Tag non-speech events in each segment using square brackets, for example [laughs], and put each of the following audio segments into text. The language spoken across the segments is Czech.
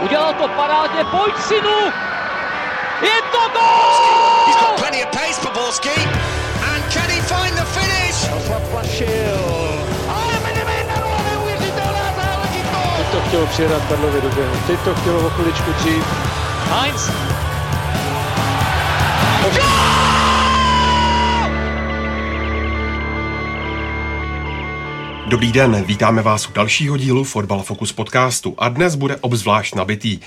Udělal to parádně, pojď synu! Je to gol! He's got plenty of pace for Borski. And can he find the finish? Ale Medemena, neuvěřitelná záležitost! Teď to chtělo přijedat Karlově do běhu. Teď to chtělo o chviličku dřív. Heinz. Dobrý den, vítáme vás u dalšího dílu Fotbal Focus podcastu a dnes bude obzvlášť nabitý.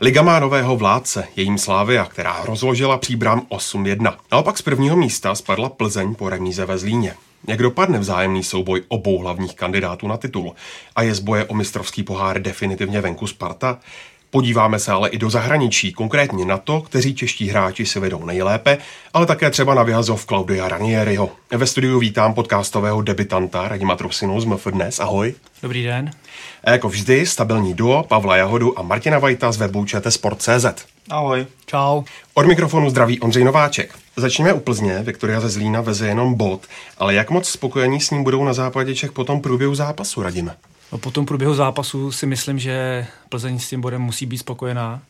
Liga má nového vládce, jejím Slávia, která rozložila příbram 8-1. Naopak z prvního místa spadla Plzeň po remíze ve Zlíně. Jak dopadne vzájemný souboj obou hlavních kandidátů na titul? A je z boje o mistrovský pohár definitivně venku Sparta? Podíváme se ale i do zahraničí, konkrétně na to, kteří čeští hráči si vedou nejlépe, ale také třeba na vyhazov Claudia Ranieriho. Ve studiu vítám podcastového debitanta Radima Trusinu z MF Dnes. Ahoj. Dobrý den. A jako vždy stabilní duo Pavla Jahodu a Martina Vajta z webu Sport.cz. Ahoj. Čau. Od mikrofonu zdraví Ondřej Nováček. Začneme u Plzně, Viktoria ze Zlína veze jenom bod, ale jak moc spokojení s ním budou na západě Čech po tom průběhu zápasu, radíme? Po tom průběhu zápasu si myslím, že Plzeň s tím bodem musí být spokojená.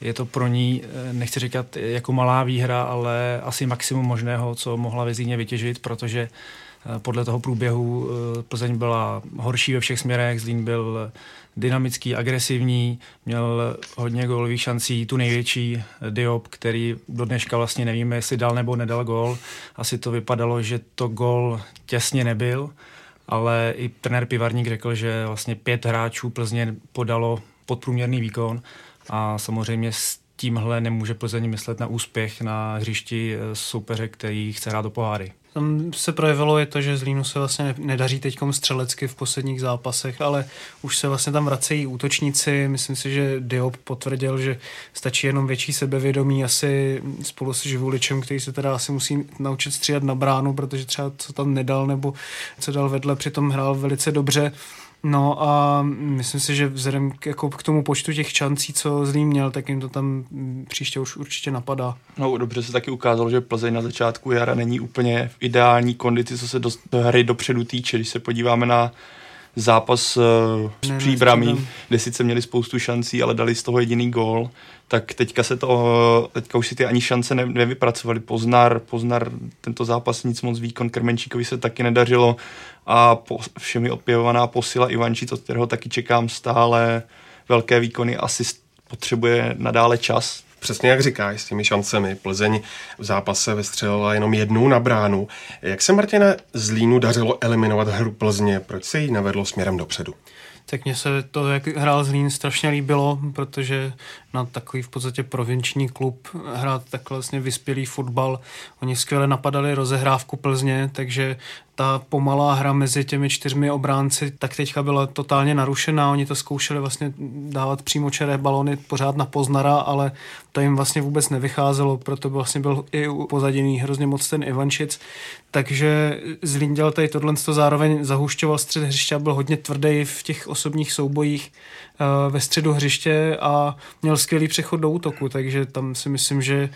Je to pro ní, eh, nechci říkat jako malá výhra, ale asi maximum možného, co mohla ve Zlíně vytěžit, protože eh, podle toho průběhu eh, Plzeň byla horší ve všech směrech, Zlín byl dynamický, agresivní, měl hodně gólových šancí, tu největší Diop, který do dneška vlastně nevíme, jestli dal nebo nedal gól. Asi to vypadalo, že to gól těsně nebyl, ale i trenér Pivarník řekl, že vlastně pět hráčů Plzně podalo podprůměrný výkon a samozřejmě s tímhle nemůže Plzeň myslet na úspěch na hřišti soupeře, který chce hrát do poháry. Tam se projevilo je to, že Zlínu se vlastně nedaří teď střelecky v posledních zápasech, ale už se vlastně tam vracejí útočníci. Myslím si, že Diop potvrdil, že stačí jenom větší sebevědomí asi spolu s Živuličem, který se teda asi musí naučit stříhat na bránu, protože třeba co tam nedal nebo co dal vedle, přitom hrál velice dobře. No a myslím si, že vzhledem k, jako k tomu počtu těch šancí, co Zlín měl, tak jim to tam příště už určitě napadá. No dobře se taky ukázalo, že Plzeň na začátku jara není úplně v ideální kondici, co se do hry dopředu týče. Když se podíváme na zápas uh, s ne, příbramí, kde sice měli spoustu šancí, ale dali z toho jediný gól, tak teďka se to, teďka už si ty ani šance ne, nevypracovali. Poznar, Poznar tento zápas nic moc výkon, Krmenčíkovi se taky nedařilo. A po, všemi opěvovaná posila Ivančic, od kterého taky čekám stále velké výkony, asi potřebuje nadále čas, Přesně jak říkáš, s těmi šancemi. Plzeň v zápase vystřelila jenom jednu na bránu. Jak se Martina Zlínu dařilo eliminovat hru Plzně? Proč se jí nevedlo směrem dopředu? Tak mně se to, jak hrál Zlín, strašně líbilo, protože na takový v podstatě provinční klub hrát takhle vlastně vyspělý fotbal. Oni skvěle napadali rozehrávku Plzně, takže ta pomalá hra mezi těmi čtyřmi obránci tak teďka byla totálně narušená. Oni to zkoušeli vlastně dávat přímo čeré balony pořád na Poznara, ale to jim vlastně vůbec nevycházelo, proto vlastně byl i pozaděný hrozně moc ten Ivančic. Takže Zlín dělal tady tohle, to zároveň zahušťoval střed hřiště a byl hodně tvrdý v těch osobních soubojích uh, ve středu hřiště a měl skvělý přechod do útoku, takže tam si myslím, že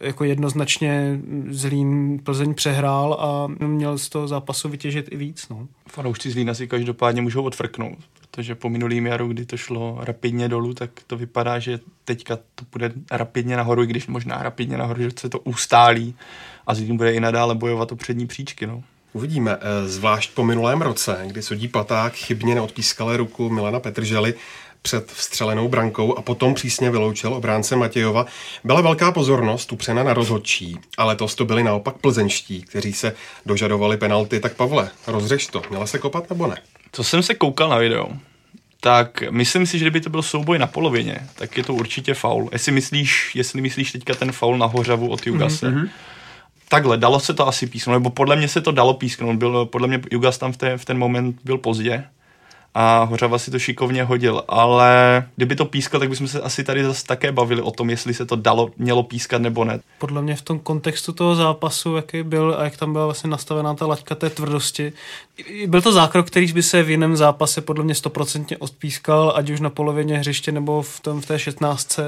jako jednoznačně Zlín Plzeň přehrál a měl z toho zápasu vytěžit i víc. No. Fanoušci Zlína si každopádně můžou odfrknout, protože po minulým jaru, kdy to šlo rapidně dolů, tak to vypadá, že teďka to bude rapidně nahoru, i když možná rapidně nahoru, že se to ustálí a Zlín bude i nadále bojovat o přední příčky. No. Uvidíme, eh, zvlášť po minulém roce, kdy sudí Paták chybně neodpískal ruku Milana Petržely, před vstřelenou brankou a potom přísně vyloučil obránce Matějova. Byla velká pozornost upřena na rozhodčí, ale to to byli naopak plzeňští, kteří se dožadovali penalty. Tak Pavle, rozřeš to, měla se kopat nebo ne? Co jsem se koukal na video, tak myslím si, že kdyby to byl souboj na polovině, tak je to určitě faul. Jestli myslíš, jestli myslíš teďka ten faul na Hořavu od Jugase, mm-hmm. Takhle, dalo se to asi písknout, nebo podle mě se to dalo písknout. Byl, podle mě Jugas tam v, té, v ten moment byl pozdě a Hořava si to šikovně hodil, ale kdyby to pískal, tak bychom se asi tady zase také bavili o tom, jestli se to dalo, mělo pískat nebo ne. Podle mě v tom kontextu toho zápasu, jaký byl a jak tam byla vlastně nastavená ta laťka té tvrdosti, byl to zákrok, který by se v jiném zápase podle mě stoprocentně odpískal, ať už na polovině hřiště nebo v, tom, v té 16.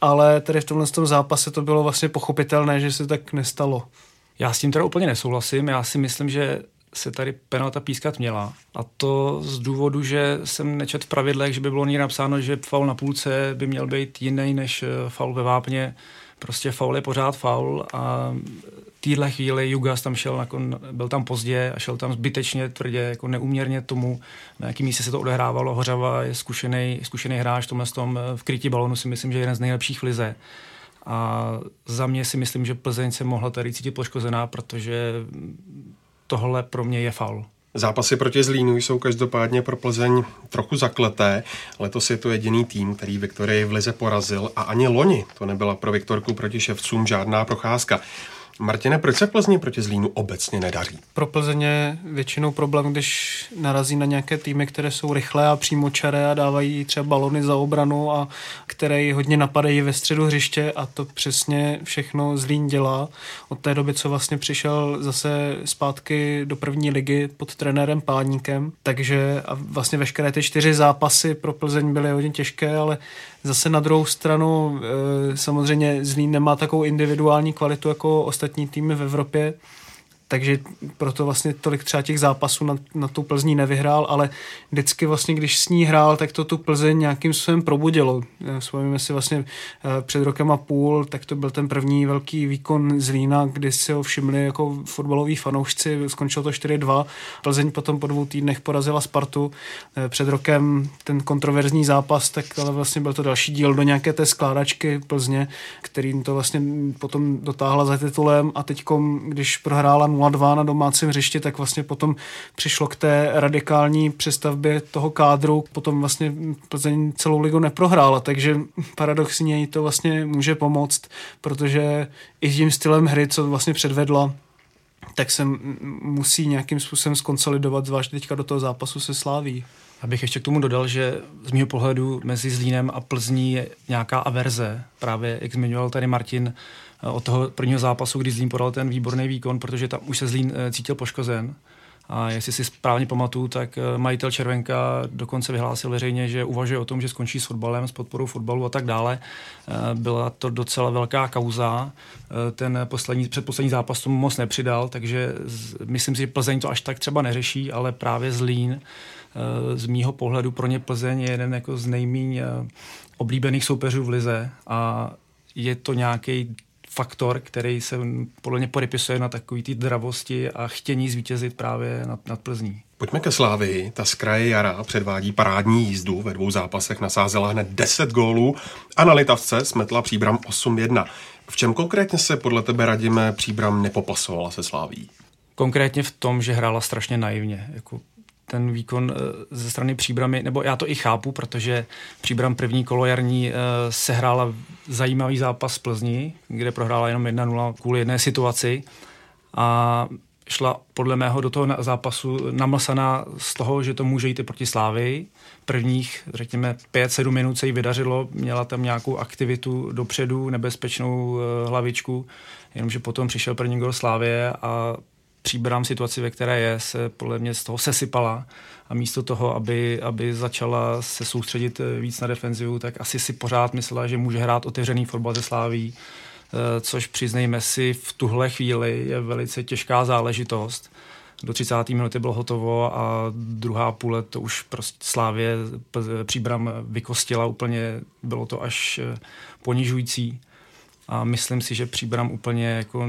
Ale tady v tomhle tom zápase to bylo vlastně pochopitelné, že se tak nestalo. Já s tím teda úplně nesouhlasím. Já si myslím, že se tady penalta pískat měla. A to z důvodu, že jsem nečet v pravidlech, že by bylo někde napsáno, že faul na půlce by měl být jiný než eh, faul ve vápně. Prostě faul je pořád faul a téhle chvíli Jugas tam šel, jako, byl tam pozdě a šel tam zbytečně tvrdě, jako neuměrně tomu, na jakým místě se to odehrávalo. Hořava je zkušený, zkušený hráč, tomhle tom eh, v krytí balonu si myslím, že je jeden z nejlepších v lize. A za mě si myslím, že Plzeň se mohla tady cítit poškozená, protože tohle pro mě je faul. Zápasy proti Zlínu jsou každopádně pro Plzeň trochu zakleté. Letos je to jediný tým, který Viktorii v Lize porazil a ani loni to nebyla pro Viktorku proti ševcům žádná procházka. Martine, proč se Plzni proti Zlínu obecně nedaří? Pro Plzeň je většinou problém, když narazí na nějaké týmy, které jsou rychlé a přímočaré a dávají třeba balony za obranu a které hodně napadají ve středu hřiště a to přesně všechno Zlín dělá. Od té doby, co vlastně přišel zase zpátky do první ligy pod trenérem Páníkem, takže a vlastně veškeré ty čtyři zápasy pro Plzeň byly hodně těžké, ale Zase na druhou stranu eh, samozřejmě Zlín nemá takovou individuální kvalitu jako ostatní týmy v Evropě, takže proto vlastně tolik třeba těch zápasů na, na tu Plzní nevyhrál, ale vždycky vlastně, když s ní hrál, tak to tu Plzeň nějakým způsobem probudilo. Eh, vzpomíme si vlastně eh, před rokem a půl, tak to byl ten první velký výkon z Lína, kdy si ho všimli jako fotbaloví fanoušci, skončilo to 4-2. Plzeň potom po dvou týdnech porazila Spartu. Eh, před rokem ten kontroverzní zápas, tak ale vlastně byl to další díl do nějaké té skládačky Plzně, kterým to vlastně potom dotáhla za titulem a teď, když prohrála 0-2 na domácím hřišti, tak vlastně potom přišlo k té radikální přestavbě toho kádru. Potom vlastně Plzeň celou ligu neprohrála, takže paradoxně jí to vlastně může pomoct, protože i tím stylem hry, co vlastně předvedla, tak se musí nějakým způsobem skonsolidovat, zvlášť teďka do toho zápasu se sláví. Abych ještě k tomu dodal, že z mého pohledu mezi Zlínem a Plzní je nějaká averze. Právě, jak zmiňoval tady Martin, od toho prvního zápasu, kdy Zlín podal ten výborný výkon, protože tam už se Zlín eh, cítil poškozen. A jestli si správně pamatuju, tak eh, majitel Červenka dokonce vyhlásil veřejně, že uvažuje o tom, že skončí s fotbalem, s podporou fotbalu a tak dále. Byla to docela velká kauza. Ten poslední, předposlední zápas tomu moc nepřidal, takže myslím si, že Plzeň to až tak třeba neřeší, ale právě Zlín z mýho pohledu pro ně Plzeň je jeden jako z nejméně oblíbených soupeřů v lize a je to nějaký faktor, který se podle mě podepisuje na takový té dravosti a chtění zvítězit právě nad, nad Plzní. Pojďme ke Slávii. Ta z kraje jara předvádí parádní jízdu. Ve dvou zápasech nasázela hned 10 gólů a na Litavce smetla příbram 8-1. V čem konkrétně se podle tebe radíme příbram nepopasovala se Sláví? Konkrétně v tom, že hrála strašně naivně. Jako ten výkon eh, ze strany Příbramy, nebo já to i chápu, protože Příbram první kolo jarní eh, sehrála zajímavý zápas z Plzni, kde prohrála jenom 1-0 kvůli jedné situaci a šla podle mého do toho zápasu namlsaná z toho, že to může jít i proti Slávy. Prvních, řekněme, 5-7 minut se jí vydařilo, měla tam nějakou aktivitu dopředu, nebezpečnou eh, hlavičku, jenomže potom přišel první gol Slávě a příbrám situaci, ve které je, se podle mě z toho sesypala a místo toho, aby, aby začala se soustředit eh, víc na defenzivu, tak asi si pořád myslela, že může hrát otevřený fotbal ze Sláví, eh, což přiznejme si v tuhle chvíli je velice těžká záležitost. Do 30. minuty bylo hotovo a druhá půle to už prostě Slávě příbram vykostila úplně, bylo to až eh, ponižující a myslím si, že Příbram úplně jako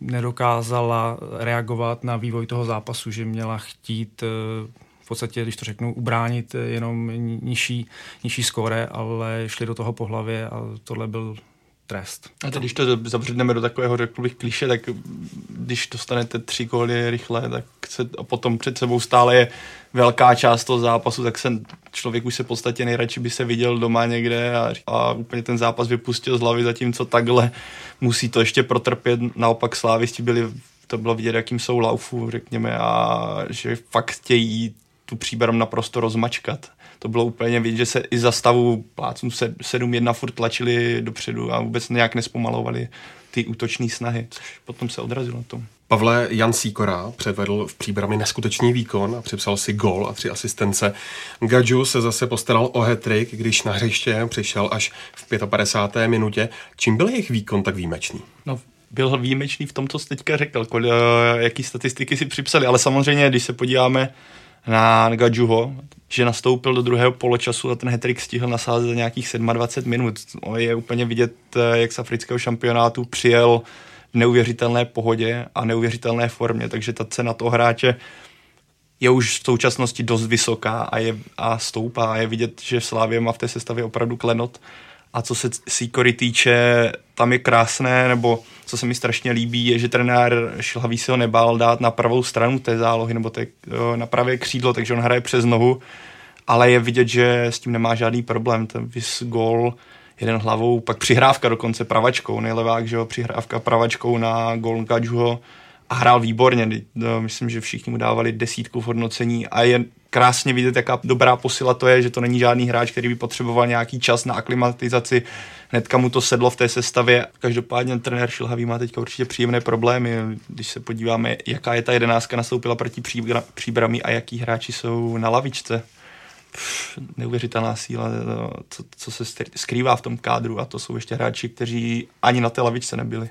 nedokázala reagovat na vývoj toho zápasu, že měla chtít eh, v podstatě, když to řeknu, ubránit jenom nižší, nižší skóre, ale šli do toho po hlavě a tohle byl trest. A teď, když to zabředneme do takového, řekl bych, kliše, tak když dostanete tři góly rychle, tak se, a potom před sebou stále je velká část toho zápasu, tak se člověk už se v podstatě nejradši by se viděl doma někde a, a úplně ten zápas vypustil z hlavy, zatímco takhle musí to ještě protrpět. Naopak slávisti byli, to bylo vidět, jakým jsou laufu, řekněme, a že fakt chtějí tu příbram naprosto rozmačkat to bylo úplně vidět, že se i za stavu plácnu 7-1 furt tlačili dopředu a vůbec nějak nespomalovali ty útoční snahy, což potom se odrazilo na tom. Pavle Jan Sýkora předvedl v příbrami neskutečný výkon a připsal si gol a tři asistence. Gadžu se zase postaral o hetrik, když na hřiště přišel až v 55. minutě. Čím byl jejich výkon tak výjimečný? No, byl výjimečný v tom, co jsi teďka řekl, kol, jaký statistiky si připsali, ale samozřejmě, když se podíváme na Gadžuho, že nastoupil do druhého poločasu a ten hetrik stihl nasázet za nějakých 27 minut. Je úplně vidět, jak z afrického šampionátu přijel v neuvěřitelné pohodě a neuvěřitelné formě, takže ta cena toho hráče je už v současnosti dost vysoká a, je, a stoupá a je vidět, že Slávě má v té sestavě opravdu klenot. A co se Sikory týče, tam je krásné, nebo co se mi strašně líbí, je, že trenér Šilhavý se ho nebál dát na pravou stranu té zálohy, nebo té, na pravé křídlo, takže on hraje přes nohu, ale je vidět, že s tím nemá žádný problém. Ten vys gol, jeden hlavou, pak přihrávka dokonce pravačkou, nejlevák, že jo, přihrávka pravačkou na gol Gadžuho, a hrál výborně. No, myslím, že všichni mu dávali desítku v hodnocení a je krásně vidět, jaká dobrá posila to je, že to není žádný hráč, který by potřeboval nějaký čas na aklimatizaci. Hnedka mu to sedlo v té sestavě. Každopádně trenér Šilhavý má teďka určitě příjemné problémy. Když se podíváme, jaká je ta jedenáctka nastoupila proti příbrami a jaký hráči jsou na lavičce. Pff, neuvěřitelná síla, co, co se skrývá v tom kádru a to jsou ještě hráči, kteří ani na té lavičce nebyli.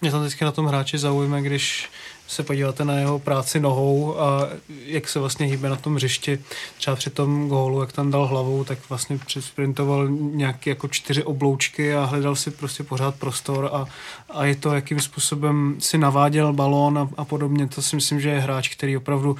Mě tam vždycky na tom hráči zaujme, když se podíváte na jeho práci nohou a jak se vlastně hýbe na tom hřišti. Třeba při tom gólu, jak tam dal hlavou, tak vlastně přesprintoval nějaké jako čtyři obloučky a hledal si prostě pořád prostor a, a je to, jakým způsobem si naváděl balón a, a podobně. To si myslím, že je hráč, který opravdu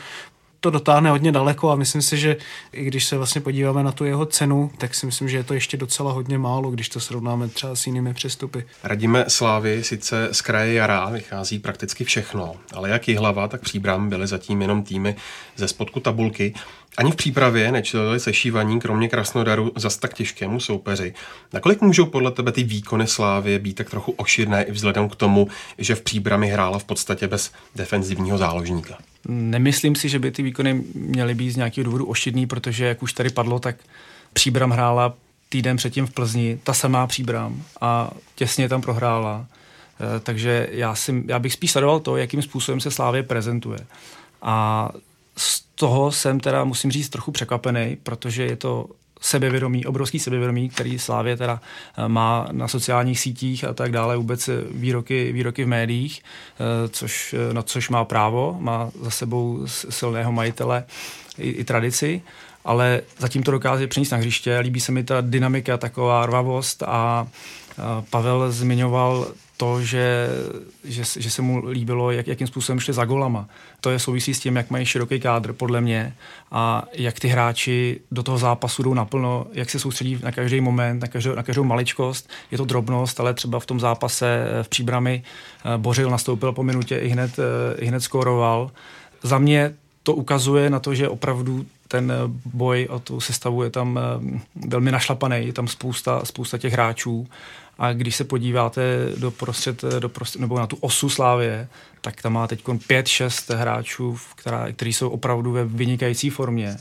to dotáhne hodně daleko a myslím si, že i když se vlastně podíváme na tu jeho cenu, tak si myslím, že je to ještě docela hodně málo, když to srovnáme třeba s jinými přestupy. Radíme Slávy sice z kraje jara vychází prakticky všechno, ale jak hlava, tak příbram byly zatím jenom týmy ze spodku tabulky. Ani v přípravě nečelili sešívaní, kromě Krasnodaru, zas tak těžkému soupeři. Nakolik můžou podle tebe ty výkony Slávy být tak trochu oširné i vzhledem k tomu, že v příbrami hrála v podstatě bez defenzivního záložníka? Nemyslím si, že by ty výkony měly být z nějakého důvodu ošidný, protože, jak už tady padlo, tak příbram hrála týden předtím v Plzni, ta samá příbram a těsně tam prohrála. Eh, takže já, si, já bych spíš sledoval to, jakým způsobem se Slávě prezentuje. A z toho jsem teda, musím říct, trochu překvapený, protože je to sebevědomí, obrovský sebevědomí, který Slávě teda eh, má na sociálních sítích a tak dále, vůbec výroky, výroky v médiích, eh, což, eh, na což má právo, má za sebou silného majitele i, i tradici, ale zatím to dokáže přenést na hřiště. Líbí se mi ta dynamika, taková rvavost a Pavel zmiňoval to, že, že, že se mu líbilo, jak, jakým způsobem šli za golama. To je souvisí s tím, jak mají široký kádr, podle mě, a jak ty hráči do toho zápasu jdou naplno, jak se soustředí na každý moment, na každou, na každou maličkost. Je to drobnost, ale třeba v tom zápase eh, v příbrami eh, Bořil nastoupil po minutě i hned, eh, i hned skóroval. Za mě to ukazuje na to, že opravdu ten boj o tu sestavu je tam velmi našlapaný, je tam spousta, spousta těch hráčů a když se podíváte do prostřed, do prostřed nebo na tu osu Slávě, tak tam má teď 5-6 hráčů, která, kteří jsou opravdu ve vynikající formě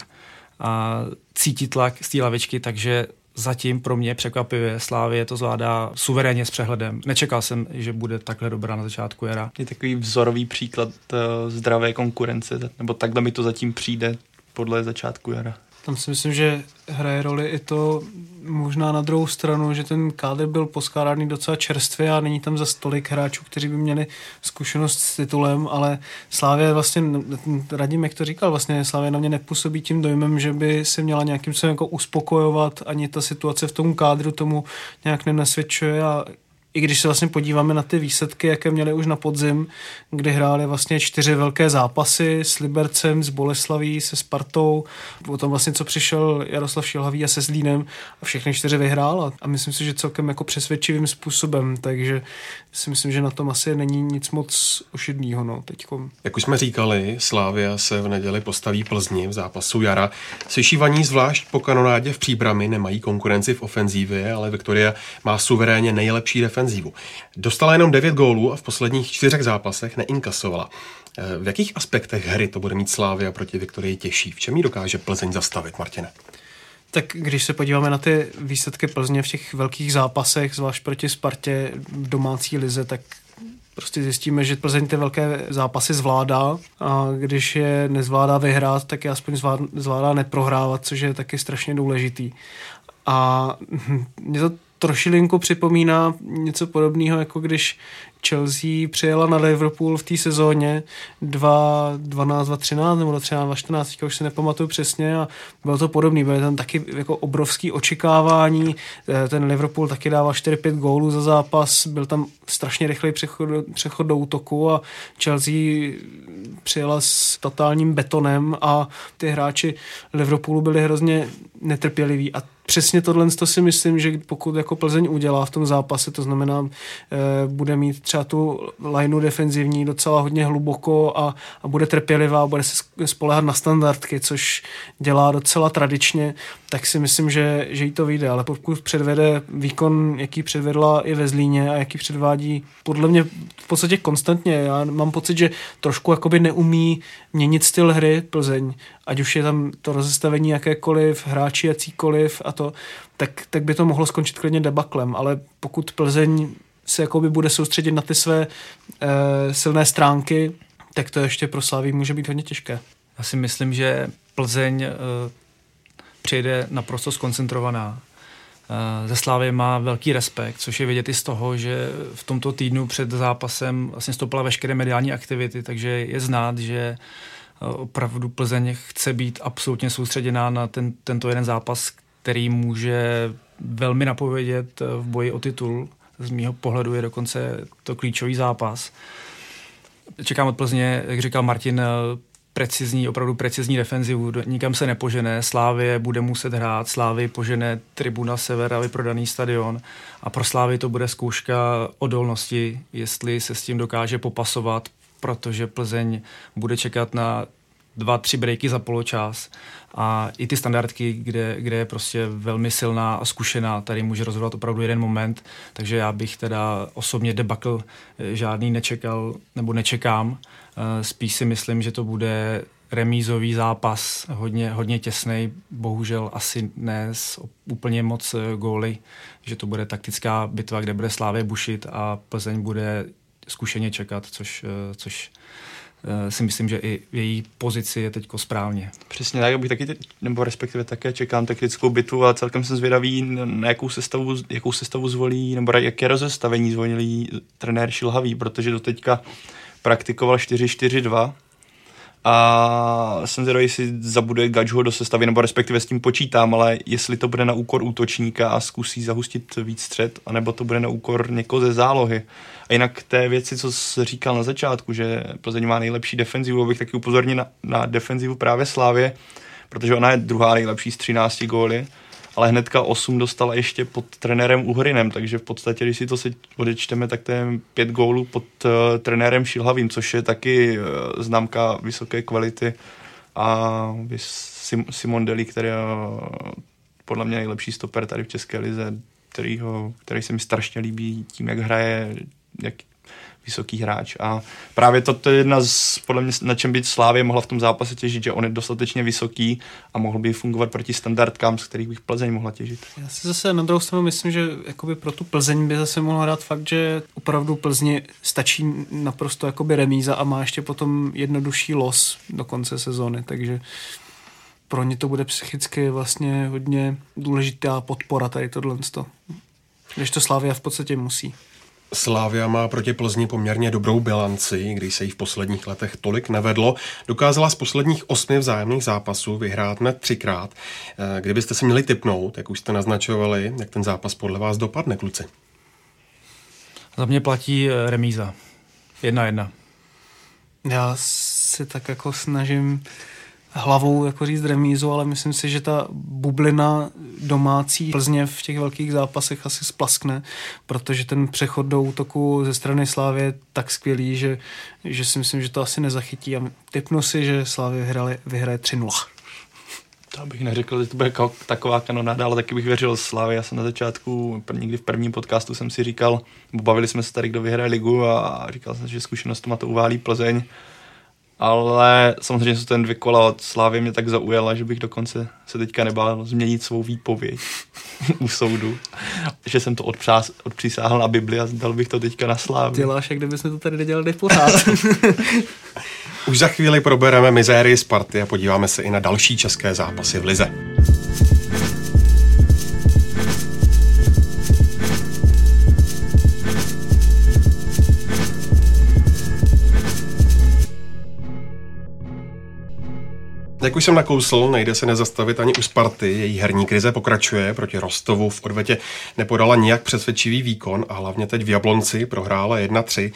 a cítí tlak z té lavičky, takže zatím pro mě překvapivě Slávě to zvládá suverénně s přehledem. Nečekal jsem, že bude takhle dobrá na začátku jara. Je takový vzorový příklad uh, zdravé konkurence, nebo takhle mi to zatím přijde podle začátku jara. Tam si myslím, že hraje roli i to možná na druhou stranu, že ten kádr byl poskládaný docela čerstvě a není tam za stolik hráčů, kteří by měli zkušenost s titulem, ale Slávě vlastně, radím, jak to říkal, vlastně Slávě na mě nepůsobí tím dojmem, že by se měla nějakým způsobem jako uspokojovat, ani ta situace v tom kádru tomu nějak nenasvědčuje a i když se vlastně podíváme na ty výsledky, jaké měli už na podzim, kdy hráli vlastně čtyři velké zápasy s Libercem, s Boleslaví, se Spartou, potom vlastně co přišel Jaroslav Šilhavý a se Zlínem a všechny čtyři vyhrál. A, a myslím si, že celkem jako přesvědčivým způsobem, takže si myslím, že na tom asi není nic moc ošidného no, teďkom. Jak už jsme říkali, Slávia se v neděli postaví Plzni v zápasu jara. Sešívaní zvlášť po kanonádě v příbrami nemají konkurenci v ofenzívě, ale Viktoria má suverénně nejlepší defenzívu. Dostala jenom 9 gólů a v posledních čtyřech zápasech neinkasovala. Eh, v jakých aspektech hry to bude mít Slávia proti Viktorii těžší? V čem ji dokáže Plzeň zastavit, Martine? Tak když se podíváme na ty výsledky Plzně v těch velkých zápasech, zvlášť proti Spartě v domácí lize, tak prostě zjistíme, že Plzeň ty velké zápasy zvládá a když je nezvládá vyhrát, tak je aspoň zvládá neprohrávat, což je taky strašně důležitý. A mě to trošilinku připomíná něco podobného, jako když Chelsea přijela na Liverpool v té sezóně 12, 13 nebo 13, 14, teďka už si nepamatuju přesně a bylo to podobné, byly tam taky jako obrovský očekávání, eh, ten Liverpool taky dával 4-5 gólů za zápas, byl tam strašně rychlý přechod, přechod do útoku a Chelsea přijela s totálním betonem a ty hráči Liverpoolu byli hrozně netrpěliví. A přesně tohle to si myslím, že pokud jako Plzeň udělá v tom zápase, to znamená, e, bude mít třeba tu lineu defenzivní docela hodně hluboko a, a bude trpělivá, bude se spolehat na standardky, což dělá docela tradičně, tak si myslím, že, že jí to vyjde. Ale pokud předvede výkon, jaký předvedla i ve Zlíně a jaký předvádí podle mě v podstatě konstantně, já mám pocit, že trošku jakoby neumí měnit styl hry Plzeň, ať už je tam to rozestavení jakékoliv, hráči jakýkoliv a to, tak, tak by to mohlo skončit klidně debaklem, ale pokud Plzeň se jakoby bude soustředit na ty své e, silné stránky, tak to ještě pro Slaví může být hodně těžké. Já si myslím, že Plzeň e, přijde naprosto skoncentrovaná. E, ze Slávy má velký respekt, což je vidět i z toho, že v tomto týdnu před zápasem vlastně stoupila veškeré mediální aktivity, takže je znát, že opravdu Plzeň chce být absolutně soustředěná na ten, tento jeden zápas, který může velmi napovědět v boji o titul. Z mého pohledu je dokonce to klíčový zápas. Čekám od Plzně, jak říkal Martin, precizní, opravdu precizní defenzivu, nikam se nepožene, Slávě bude muset hrát, Slávy požene Tribuna Sever a vyprodaný stadion a pro Slávy to bude zkouška odolnosti, jestli se s tím dokáže popasovat, protože Plzeň bude čekat na dva, tři breaky za poločas a i ty standardky, kde, kde je prostě velmi silná a zkušená, tady může rozhodovat opravdu jeden moment, takže já bych teda osobně debakl eh, žádný nečekal nebo nečekám. Eh, spíš si myslím, že to bude remízový zápas, hodně, hodně těsný, bohužel asi ne s úplně moc eh, góly, že to bude taktická bitva, kde bude Slávě bušit a Plzeň bude zkušeně čekat, což, což si myslím, že i její pozici je teď správně. Přesně tak, bych taky, nebo respektive také čekám taktickou bitvu a celkem jsem zvědavý, na jakou sestavu, jakou sestavu zvolí, nebo jaké rozestavení zvolí trenér Šilhavý, protože do teďka praktikoval 4-4-2, a jsem zvědavý, jestli zabude Gačho do sestavy, nebo respektive s tím počítám, ale jestli to bude na úkor útočníka a zkusí zahustit víc střed, anebo to bude na úkor někoho ze zálohy. A jinak té věci, co jsi říkal na začátku, že Plzeň má nejlepší defenzivu, bych taky upozornil na, na defenzivu právě Slávě, protože ona je druhá nejlepší z 13 góly ale hnedka 8 dostala ještě pod trenérem Uhrinem, takže v podstatě, když si to se odečteme, tak to je 5 gólů pod uh, trenérem Šilhavým, což je taky uh, známka vysoké kvality a Sim, Simon Deli, který je uh, podle mě nejlepší stoper tady v České lize, který, ho, který se mi strašně líbí tím, jak hraje, jak, vysoký hráč. A právě to, je jedna z, podle mě, na čem být Slávě mohla v tom zápase těžit, že on je dostatečně vysoký a mohl by fungovat proti standardkám, z kterých bych Plzeň mohla těžit. Já si zase na druhou stranu myslím, že jakoby pro tu Plzeň by zase mohla hrát fakt, že opravdu Plzni stačí naprosto jakoby remíza a má ještě potom jednodušší los do konce sezóny, takže pro ně to bude psychicky vlastně hodně důležitá podpora tady tohle. Když to Slávia v podstatě musí. Slávia má proti Plzni poměrně dobrou bilanci, když se jí v posledních letech tolik nevedlo. Dokázala z posledních osmi vzájemných zápasů vyhrát hned třikrát. Eh, kdybyste si měli typnout, jak už jste naznačovali, jak ten zápas podle vás dopadne, kluci? Za mě platí eh, remíza. Jedna jedna. Já si tak jako snažím hlavou jako říct remízu, ale myslím si, že ta bublina domácí Plzně v těch velkých zápasech asi splaskne, protože ten přechod do útoku ze strany Slávy je tak skvělý, že, že si myslím, že to asi nezachytí a typnu si, že Slávy vyhraje, vyhraje 3-0. To bych neřekl, že to bude taková kanonáda, ale taky bych věřil Slávy. Já jsem na začátku, někdy v prvním podcastu jsem si říkal, bavili jsme se tady, kdo vyhraje ligu a říkal jsem, že zkušenost to uválí Plzeň ale samozřejmě jsou ten dvě kola od Slávy mě tak zaujala, že bych dokonce se teďka nebál změnit svou výpověď [laughs] u soudu, že jsem to odpřás, odpřísáhl na Bibli a dal bych to teďka na Slávy. Ty láš, jak kdybychom to tady nedělali pořád. [laughs] Už za chvíli probereme mizérii Sparty a podíváme se i na další české zápasy v Lize. Jak už jsem nakousl, nejde se nezastavit ani u Sparty. Její herní krize pokračuje. Proti Rostovu v odvetě nepodala nijak přesvědčivý výkon a hlavně teď v Jablonci prohrála 1-3.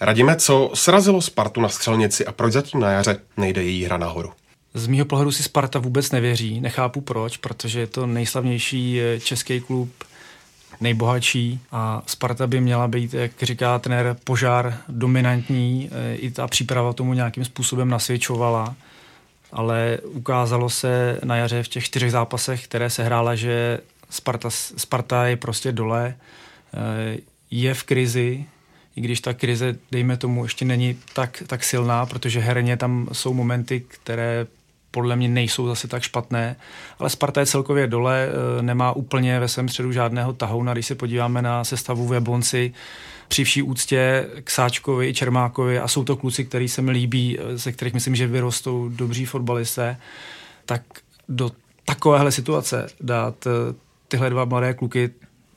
Radíme, co srazilo Spartu na střelnici a proč zatím na jaře nejde její hra nahoru. Z mýho pohledu si Sparta vůbec nevěří, nechápu proč, protože je to nejslavnější eh, český klub, nejbohatší a Sparta by měla být, jak říká trenér, požár dominantní, eh, i ta příprava tomu nějakým způsobem nasvědčovala, ale ukázalo se na jaře v těch čtyřech zápasech, které se hrála, že Sparta, Sparta je prostě dole, eh, je v krizi, i když ta krize, dejme tomu, ještě není tak, tak silná, protože herně tam jsou momenty, které podle mě nejsou zase tak špatné, ale Sparta je celkově dole, eh, nemá úplně ve svém středu žádného tahouna, když se podíváme na sestavu v Jablonci, při vší úctě k Sáčkovi i Čermákovi a jsou to kluci, který se mi líbí, eh, ze kterých myslím, že vyrostou dobří fotbalisté, tak do takovéhle situace dát eh, tyhle dva mladé kluky,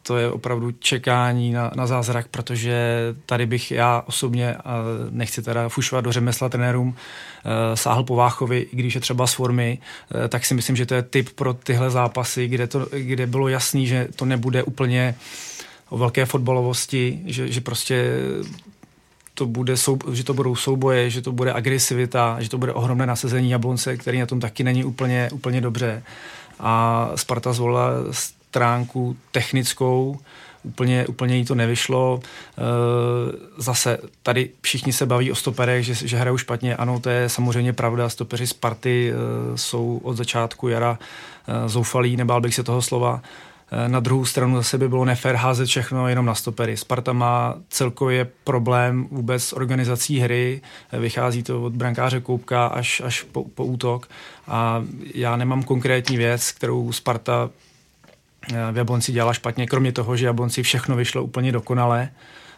to je opravdu čekání na, na zázrak, protože tady bych já osobně, a nechci teda fušovat do řemesla trenérům, eh, sáhl po Váchovi, i když je třeba z formy, eh, tak si myslím, že to je typ pro tyhle zápasy, kde, to, kde bylo jasný, že to nebude úplně o velké fotbalovosti, že, že prostě to bude sou, že to budou souboje, že to bude agresivita, že to bude ohromné nasazení Jablonce, který na tom taky není úplně, úplně dobře. A Sparta zvolila stránku technickou, úplně, úplně jí to nevyšlo. E, zase tady všichni se baví o stoperech, že, že hrajou špatně. Ano, to je samozřejmě pravda. Stopeři Sparty e, jsou od začátku jara e, zoufalí, nebál bych se toho slova. Na druhou stranu zase by bylo nefér házet všechno jenom na stopery. Sparta má celkově problém vůbec s organizací hry, vychází to od brankáře Koupka až, až po, po útok a já nemám konkrétní věc, kterou Sparta v Jablonci dělala špatně, kromě toho, že Jablonci všechno vyšlo úplně dokonale.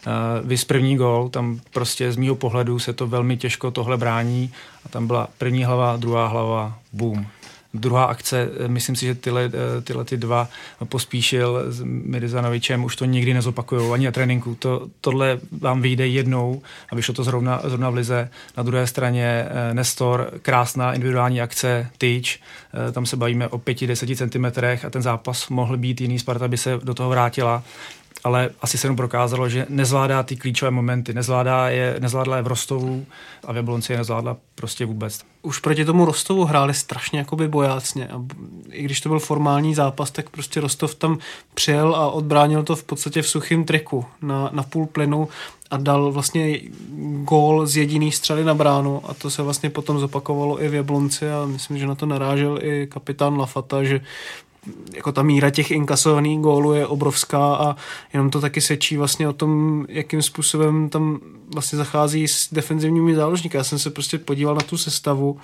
Uh, vys první gol, tam prostě z mýho pohledu se to velmi těžko tohle brání a tam byla první hlava, druhá hlava, boom. Druhá akce, eh, myslím si, že tyhle, eh, tyhle ty dva pospíšil s Mirzanovičem, už to nikdy nezopakují ani na tréninku. To, tohle vám vyjde jednou a vyšlo to zrovna, zrovna v lize. Na druhé straně eh, Nestor, krásná individuální akce, tyč, tam se bavíme o 5-10 cm a ten zápas mohl být jiný, Sparta by se do toho vrátila ale asi se mu prokázalo, že nezvládá ty klíčové momenty, nezvládá je, nezvládla je v Rostovu a v Jablonci je nezvládla prostě vůbec. Už proti tomu Rostovu hráli strašně jakoby bojácně a i když to byl formální zápas, tak prostě Rostov tam přijel a odbránil to v podstatě v suchém triku na, na půl plynu a dal vlastně gól z jediný střely na bránu a to se vlastně potom zopakovalo i v Jablonci a myslím, že na to narážel i kapitán Lafata, že jako ta míra těch inkasovaných gólů je obrovská a jenom to taky sečí vlastně o tom, jakým způsobem tam vlastně zachází s defenzivními záložníky. Já jsem se prostě podíval na tu sestavu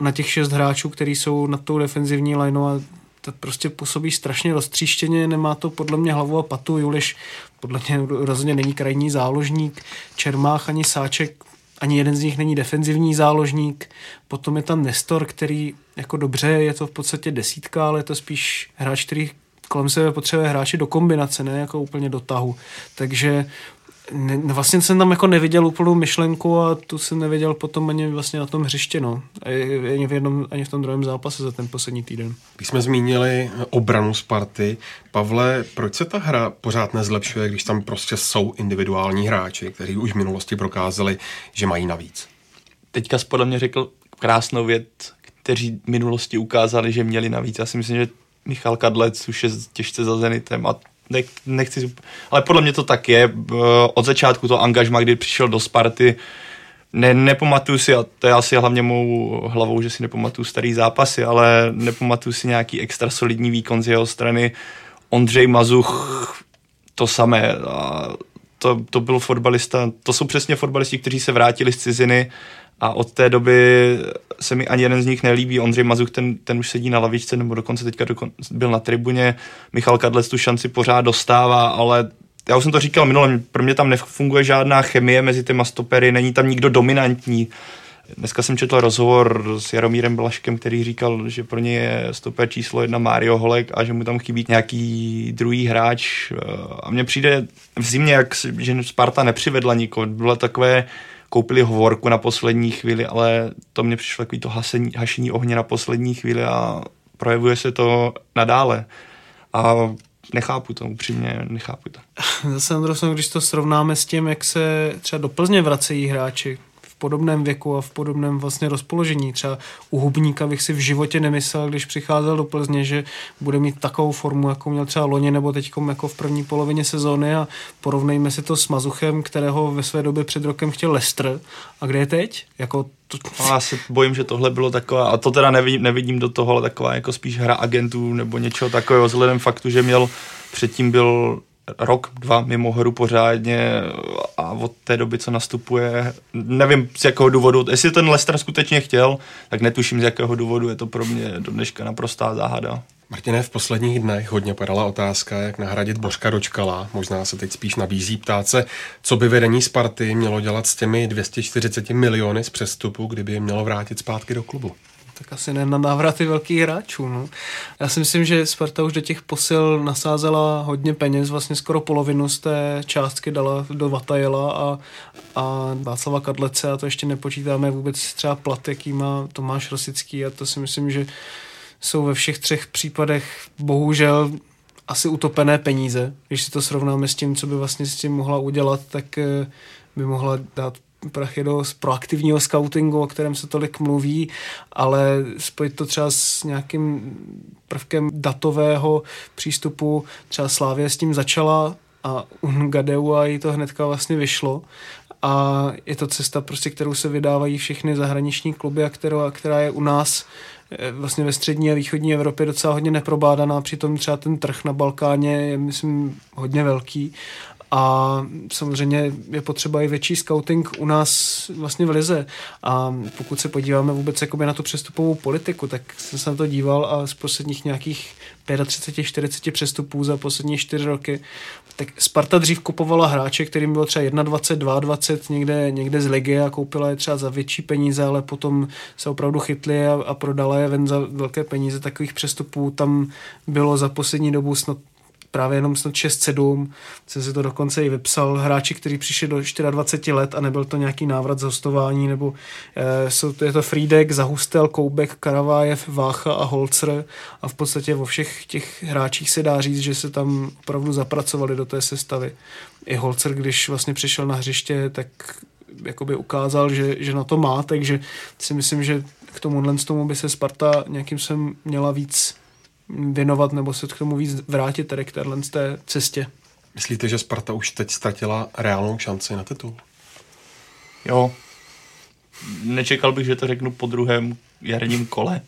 na těch šest hráčů, kteří jsou na tou defenzivní lineou a to prostě působí strašně roztříštěně, nemá to podle mě hlavu a patu. Juliš podle mě rozhodně není krajní záložník, Čermách ani Sáček ani jeden z nich není defenzivní záložník. Potom je tam Nestor, který jako dobře, je to v podstatě desítka, ale je to spíš hráč, který kolem sebe potřebuje hráči do kombinace, ne jako úplně do tahu. Takže ne, vlastně jsem tam jako neviděl úplnou myšlenku a tu jsem neviděl potom ani vlastně na tom hřiště, no. Ani v jednom, ani v tom druhém zápase za ten poslední týden. Když jsme zmínili obranu Sparty, Pavle, proč se ta hra pořád nezlepšuje, když tam prostě jsou individuální hráči, kteří už v minulosti prokázali, že mají navíc? Teďka podle mě řekl krásnou věc, kteří v minulosti ukázali, že měli navíc. Já si myslím, že Michal Kadlec už je těžce za Zenitem a ne, nechci, ale podle mě to tak je. Od začátku to angažma, kdy přišel do Sparty, ne, nepamatuju si, a to je asi hlavně mou hlavou, že si nepamatuju starý zápasy, ale nepamatuju si nějaký extra solidní výkon z jeho strany. Ondřej Mazuch, to samé. A to, to byl fotbalista, to jsou přesně fotbalisti, kteří se vrátili z ciziny a od té doby se mi ani jeden z nich nelíbí. Ondřej Mazuch, ten, ten už sedí na lavičce, nebo dokonce teďka dokon, byl na tribuně. Michal Kadlec tu šanci pořád dostává, ale já už jsem to říkal minule, pro mě tam nefunguje žádná chemie mezi těma stopery, není tam nikdo dominantní. Dneska jsem četl rozhovor s Jaromírem Blaškem, který říkal, že pro ně je stoper číslo jedna Mario Holek a že mu tam chybí nějaký druhý hráč. A mně přijde v zimě, jak, že Sparta nepřivedla nikoho. Bylo takové koupili hovorku na poslední chvíli, ale to mě přišlo takový to hasení, hašení ohně na poslední chvíli a projevuje se to nadále. A nechápu to, upřímně nechápu to. [laughs] Zase na když to srovnáme s tím, jak se třeba do Plzně vracejí hráči, podobném věku a v podobném vlastně rozpoložení. Třeba u Hubníka bych si v životě nemyslel, když přicházel do Plzně, že bude mít takovou formu, jakou měl třeba loni nebo teď jako v první polovině sezóny a porovnejme si to s Mazuchem, kterého ve své době před rokem chtěl Lestr. A kde je teď? Jako to... No, já se bojím, že tohle bylo taková, a to teda nevidím, nevidím do toho, ale taková jako spíš hra agentů nebo něčeho takového, vzhledem faktu, že měl předtím byl rok, dva mimo hru pořádně a od té doby, co nastupuje, nevím z jakého důvodu, jestli ten Lester skutečně chtěl, tak netuším z jakého důvodu, je to pro mě do dneška naprostá záhada. Martine, v posledních dnech hodně padala otázka, jak nahradit Božka Dočkala. Možná se teď spíš nabízí ptát se, co by vedení Sparty mělo dělat s těmi 240 miliony z přestupu, kdyby je mělo vrátit zpátky do klubu tak asi ne na návraty velkých hráčů. No. Já si myslím, že Sparta už do těch posil nasázela hodně peněz, vlastně skoro polovinu z té částky dala do Vatajela a, a Václava Kadlece a to ještě nepočítáme vůbec třeba plat, jaký má Tomáš Rosický a to si myslím, že jsou ve všech třech případech bohužel asi utopené peníze. Když si to srovnáme s tím, co by vlastně s tím mohla udělat, tak eh, by mohla dát prachy do proaktivního scoutingu, o kterém se tolik mluví, ale spojit to třeba s nějakým prvkem datového přístupu, třeba Slávě s tím začala a u Gadeu a jí to hnedka vlastně vyšlo. A je to cesta, prostě, kterou se vydávají všechny zahraniční kluby a která, která je u nás eh, vlastně ve střední a východní Evropě docela hodně neprobádaná, přitom třeba ten trh na Balkáně je, myslím, hodně velký a samozřejmě je potřeba i větší scouting u nás vlastně v Lize. A pokud se podíváme vůbec jakoby na tu přestupovou politiku, tak jsem se na to díval a z posledních nějakých 35-40 přestupů za poslední 4 roky, tak Sparta dřív kupovala hráče, kterým bylo třeba 21, 22 někde, někde z ligy a koupila je třeba za větší peníze, ale potom se opravdu chytli a, a prodala je ven za velké peníze. Takových přestupů tam bylo za poslední dobu snad právě jenom snad 6-7, jsem si to dokonce i vypsal, hráči, kteří přišli do 24 let a nebyl to nějaký návrat z hostování, nebo eh, jsou, je to Friedek, Zahustel, Koubek, Karavájev, Vácha a Holzer a v podstatě vo všech těch hráčích se dá říct, že se tam opravdu zapracovali do té sestavy. I Holzer, když vlastně přišel na hřiště, tak jakoby ukázal, že, že na to má, takže si myslím, že k tomuhle tomu by se Sparta nějakým sem měla víc věnovat nebo se k tomu víc vrátit tady k téhle té cestě. Myslíte, že Sparta už teď ztratila reálnou šanci na titul? Jo. Nečekal bych, že to řeknu po druhém jarním kole,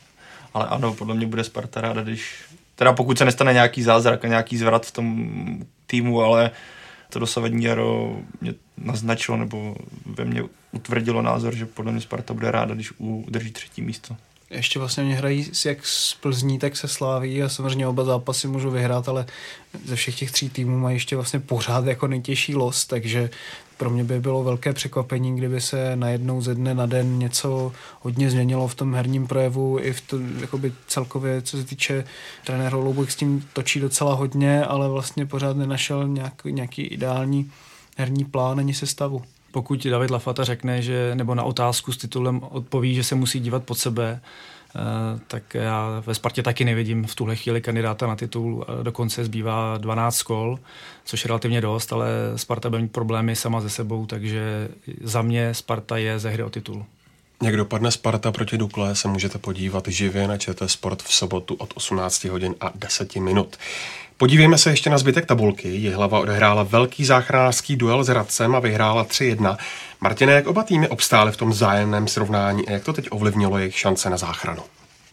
ale ano, podle mě bude Sparta ráda, když... Teda pokud se nestane nějaký zázrak a nějaký zvrat v tom týmu, ale to dosavadní jaro mě naznačilo nebo ve mně utvrdilo názor, že podle mě Sparta bude ráda, když udrží třetí místo ještě vlastně mě hrají jak s Plzní, tak se Sláví a samozřejmě oba zápasy můžu vyhrát, ale ze všech těch tří týmů mají ještě vlastně pořád jako nejtěžší los, takže pro mě by bylo velké překvapení, kdyby se najednou ze dne na den něco hodně změnilo v tom herním projevu i v tom, jakoby celkově, co se týče trenér Holoubek s tím točí docela hodně, ale vlastně pořád nenašel nějaký, nějaký ideální herní plán ani sestavu pokud David Lafata řekne, že nebo na otázku s titulem odpoví, že se musí dívat pod sebe, eh, tak já ve Spartě taky nevidím v tuhle chvíli kandidáta na titul. Dokonce zbývá 12 kol, což je relativně dost, ale Sparta bude mít problémy sama ze sebou, takže za mě Sparta je ze hry o titul. Jak dopadne Sparta proti Dukle, se můžete podívat živě na ČT Sport v sobotu od 18 hodin a 10 minut. Podívejme se ještě na zbytek tabulky. Jihlava odehrála velký záchranářský duel s Radcem a vyhrála 3-1. Martine, jak oba týmy obstály v tom zájemném srovnání a jak to teď ovlivnilo jejich šance na záchranu?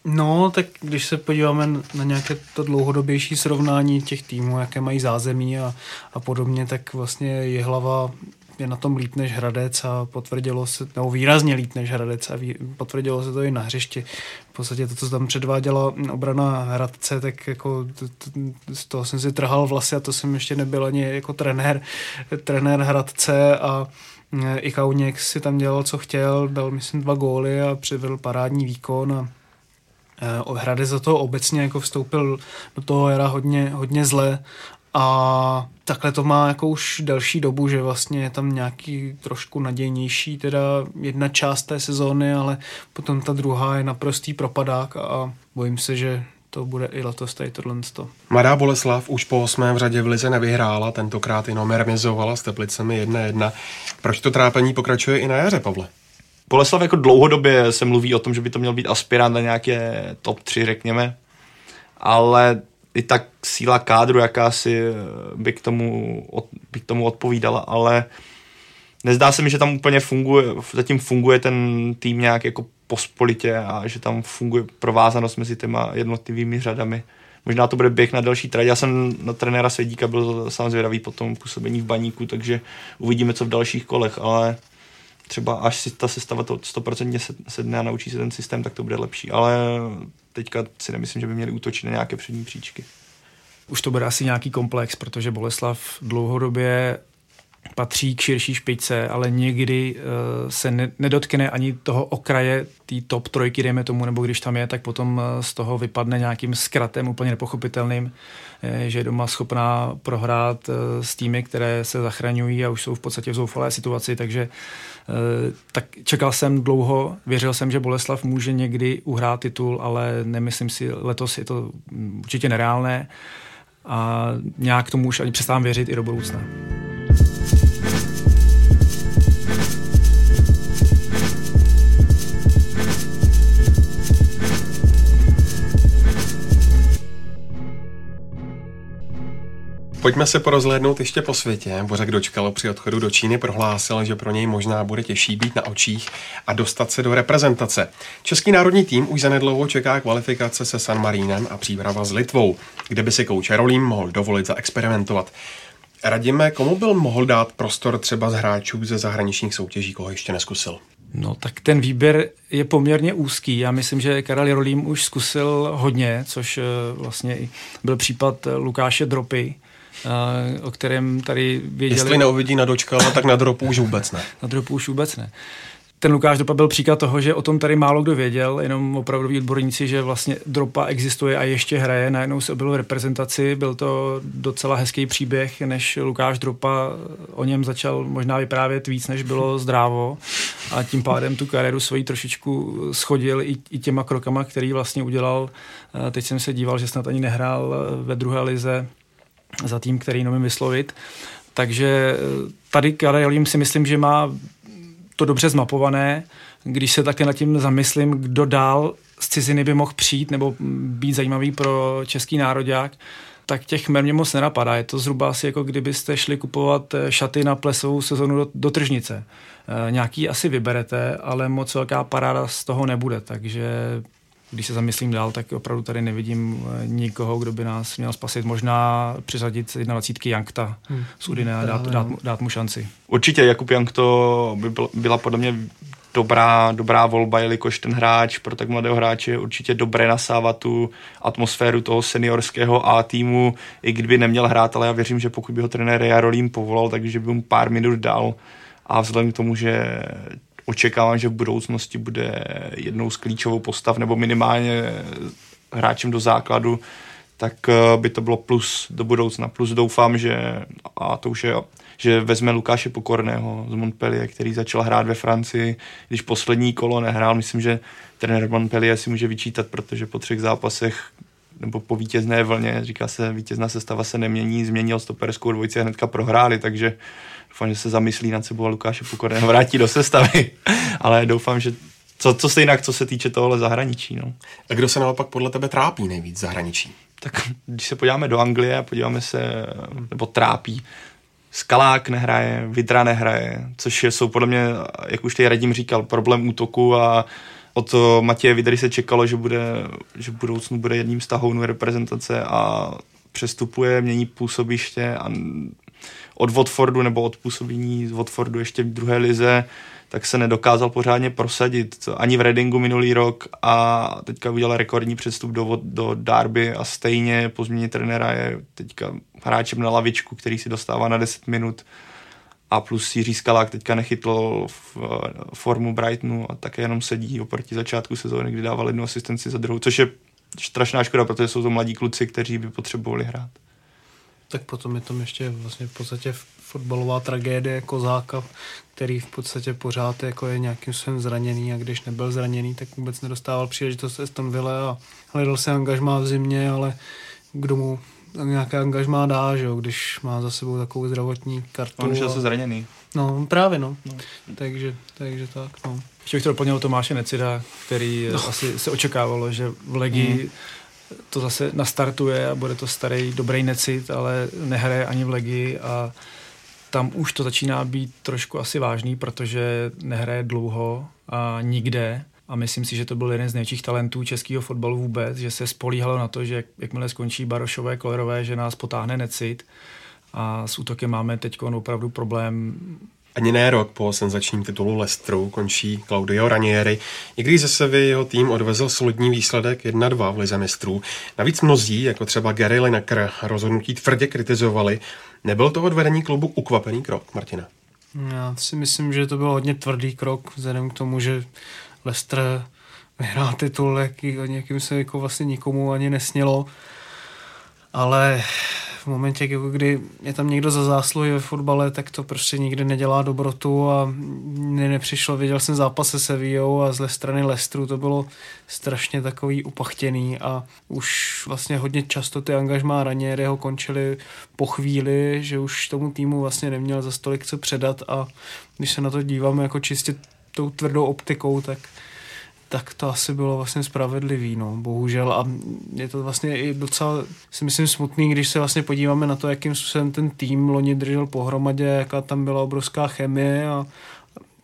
No, tak když se podíváme na nějaké to dlouhodobější srovnání těch týmů, jaké mají zázemí a, a podobně, tak vlastně Jihlava je na tom líp než Hradec a potvrdilo se, nebo výrazně líp než Hradec a ví, potvrdilo se to i na hřišti. V podstatě to, co tam předváděla obrana Hradce, tak jako to, to, z toho jsem si trhal vlasy a to jsem ještě nebyl ani jako trenér, trenér Hradce a e, i Kauněk si tam dělal, co chtěl, dal myslím dva góly a přivedl parádní výkon a e, Hradec za to obecně jako vstoupil do toho era hodně, hodně zle a takhle to má jako už delší dobu, že vlastně je tam nějaký trošku nadějnější teda jedna část té sezóny, ale potom ta druhá je naprostý propadák a bojím se, že to bude i letos tady tohle. Mladá Boleslav už po osmém v řadě v Lize nevyhrála, tentokrát jenom remizovala s Teplicemi 1-1. Proč to trápení pokračuje i na jaře, Pavle? Boleslav jako dlouhodobě se mluví o tom, že by to měl být aspirant na nějaké top 3, řekněme. Ale i tak síla kádru jakási by k tomu, by k tomu odpovídala, ale nezdá se mi, že tam úplně funguje, zatím funguje ten tým nějak jako pospolitě a že tam funguje provázanost mezi těma jednotlivými řadami. Možná to bude běh na další trať. Já jsem na trenéra Svědíka byl sám zvědavý po tom působení v baníku, takže uvidíme, co v dalších kolech, ale třeba až si ta sestava to 100% sedne a naučí se ten systém, tak to bude lepší. Ale teďka si nemyslím, že by měli útočit na nějaké přední příčky. Už to bude asi nějaký komplex, protože Boleslav dlouhodobě patří k širší špičce, ale někdy uh, se ne, nedotkne ani toho okraje té top trojky, dejme tomu, nebo když tam je, tak potom uh, z toho vypadne nějakým zkratem úplně nepochopitelným, je, že je doma schopná prohrát uh, s týmy, které se zachraňují a už jsou v podstatě v zoufalé situaci, takže tak čekal jsem dlouho, věřil jsem, že Boleslav může někdy uhrát titul, ale nemyslím si, letos je to určitě nereálné a nějak tomu už ani přestávám věřit i do budoucna. Pojďme se porozhlédnout ještě po světě. Bořek Dočkalo při odchodu do Číny prohlásil, že pro něj možná bude těžší být na očích a dostat se do reprezentace. Český národní tým už zanedlouho čeká kvalifikace se San Marínem a příprava s Litvou, kde by si kouč Rolím mohl dovolit zaexperimentovat. Radíme, komu byl mohl dát prostor třeba z hráčů ze zahraničních soutěží, koho ještě neskusil? No tak ten výběr je poměrně úzký. Já myslím, že Karel Rolím už zkusil hodně, což eh, vlastně byl případ Lukáše Dropy, eh, o kterém tady věděli... Jestli neuvidí na dočkala, tak na dropu už vůbec ne. Na dropu už vůbec ne ten Lukáš Dropa byl příklad toho, že o tom tady málo kdo věděl, jenom opravdu odborníci, že vlastně Dropa existuje a ještě hraje. Najednou se objevil v reprezentaci, byl to docela hezký příběh, než Lukáš Dropa o něm začal možná vyprávět víc, než bylo zdrávo a tím pádem tu kariéru svoji trošičku schodil i, i těma krokama, který vlastně udělal. Teď jsem se díval, že snad ani nehrál ve druhé lize za tým, který nemůžu vyslovit. Takže tady Karel si myslím, že má to dobře zmapované. Když se také nad tím zamyslím, kdo dál z ciziny by mohl přijít nebo být zajímavý pro český národák, tak těch mě moc nenapadá. Je to zhruba asi jako kdybyste šli kupovat eh, šaty na plesovou sezonu do, do tržnice. E, nějaký asi vyberete, ale moc velká paráda z toho nebude, takže když se zamyslím dál, tak opravdu tady nevidím eh, nikoho, kdo by nás měl spasit. Možná přiřadit 21 Jankta hmm. z Udine a dát, dát, dát mu šanci. Určitě Jakub Jank to by byla podle mě dobrá, dobrá volba, jelikož ten hráč pro tak mladého hráče je určitě dobré nasávat tu atmosféru toho seniorského A týmu, i kdyby neměl hrát, ale já věřím, že pokud by ho trenér Jarolím povolal, takže by mu pár minut dal a vzhledem k tomu, že očekávám, že v budoucnosti bude jednou z klíčovou postav nebo minimálně hráčem do základu, tak eh, by to bylo plus do budoucna. Plus doufám, že, a to už je, že vezme Lukáše Pokorného z Montpellier, který začal hrát ve Francii, když poslední kolo nehrál. Myslím, že trenér Montpellier si může vyčítat, protože po třech zápasech nebo po vítězné vlně, říká se, vítězná sestava se nemění, změnil stoperskou dvojici a hnedka prohráli, takže doufám, že se zamyslí nad sebou a Lukáše Pokorného vrátí do sestavy. [laughs] Ale doufám, že co, co se jinak, co se týče tohle zahraničí. No. A kdo se naopak podle tebe trápí nejvíc zahraničí? Tak když se podíváme do Anglie a podíváme se, nebo trápí, Skalák nehraje, Vidra nehraje, což jsou podle mě, jak už tady Radim říkal, problém útoku a od Matěje Vidry se čekalo, že, bude, že v budoucnu bude jedním z tahounů reprezentace a přestupuje, mění působiště a od Watfordu nebo od působení z Watfordu ještě v druhé lize, tak se nedokázal pořádně prosadit. Ani v Readingu minulý rok a teďka udělal rekordní přestup do, do Derby a stejně po změně trenéra je teďka hráčem na lavičku, který si dostává na 10 minut a plus Jiří Skalák teďka nechytl v formu Brightonu a také jenom sedí oproti začátku sezóny, kdy dával jednu asistenci za druhou, což je strašná škoda, protože jsou to mladí kluci, kteří by potřebovali hrát. Tak potom je tam ještě vlastně v podstatě fotbalová tragédie Kozáka, který v podstatě pořád jako je nějakým způsobem zraněný a když nebyl zraněný, tak vůbec nedostával příležitost Aston Villa a hledal se angažmá v zimě, ale kdo mu nějaké angažmá dá, že jo, když má za sebou takovou zdravotní kartu. On už je a... zraněný. No, právě no. no. Takže, takže tak, no. Ještě bych to doplnil Tomáše Necida, který no. asi se očekávalo, že v Legii mm to zase nastartuje a bude to starý dobrý necit, ale nehraje ani v Legii a tam už to začíná být trošku asi vážný, protože nehraje dlouho a nikde. A myslím si, že to byl jeden z největších talentů českého fotbalu vůbec, že se spolíhalo na to, že jakmile skončí Barošové, Kolerové, že nás potáhne necit. A s útokem máme teď opravdu problém ani ne rok po senzačním titulu Lestru končí Claudio Ranieri, i když ze Sevy jeho tým odvezl solidní výsledek 1-2 v lize mistrů. Navíc mnozí, jako třeba Gary Lineker, rozhodnutí tvrdě kritizovali. Nebyl to od vedení klubu ukvapený krok, Martina? Já si myslím, že to byl hodně tvrdý krok, vzhledem k tomu, že Leicester vyhrál titul, jaký, jakým se jako vlastně nikomu ani nesnělo. Ale v momentě, kdy je tam někdo za zásluhy ve fotbale, tak to prostě nikdy nedělá dobrotu a mně nepřišlo, viděl jsem zápas se Sevillou a z strany Lestru to bylo strašně takový upachtěný a už vlastně hodně často ty angažmá Ranieriho končily po chvíli, že už tomu týmu vlastně neměl za stolik co předat a když se na to díváme jako čistě tou tvrdou optikou, tak tak to asi bylo vlastně spravedlivý, no, bohužel. A je to vlastně i docela, si myslím, smutný, když se vlastně podíváme na to, jakým způsobem ten tým loni držel pohromadě, jaká tam byla obrovská chemie a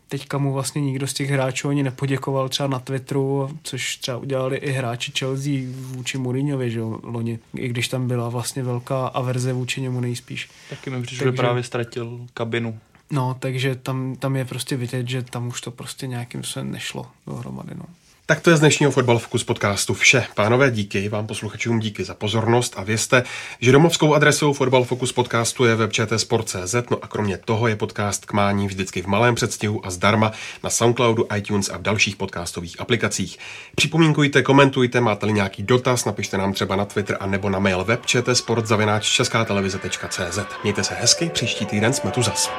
teďka mu vlastně nikdo z těch hráčů ani nepoděkoval třeba na Twitteru, což třeba udělali i hráči Chelsea vůči Mourinhovi, že jo, loni, i když tam byla vlastně velká averze vůči němu nejspíš. Taky mi přišlo, že právě ztratil kabinu. No, takže tam, tam je prostě vidět, že tam už to prostě nějakým způsobem nešlo dohromady. No. Tak to je z dnešního Fotbal Focus podcastu vše. Pánové, díky vám posluchačům, díky za pozornost a vězte, že domovskou adresou Fotbal Focus podcastu je web sport.cz, no a kromě toho je podcast k mání vždycky v malém předstihu a zdarma na Soundcloudu, iTunes a v dalších podcastových aplikacích. Připomínkujte, komentujte, máte-li nějaký dotaz, napište nám třeba na Twitter a nebo na mail web čtsport.cz. Mějte se hezky, příští týden jsme tu zas.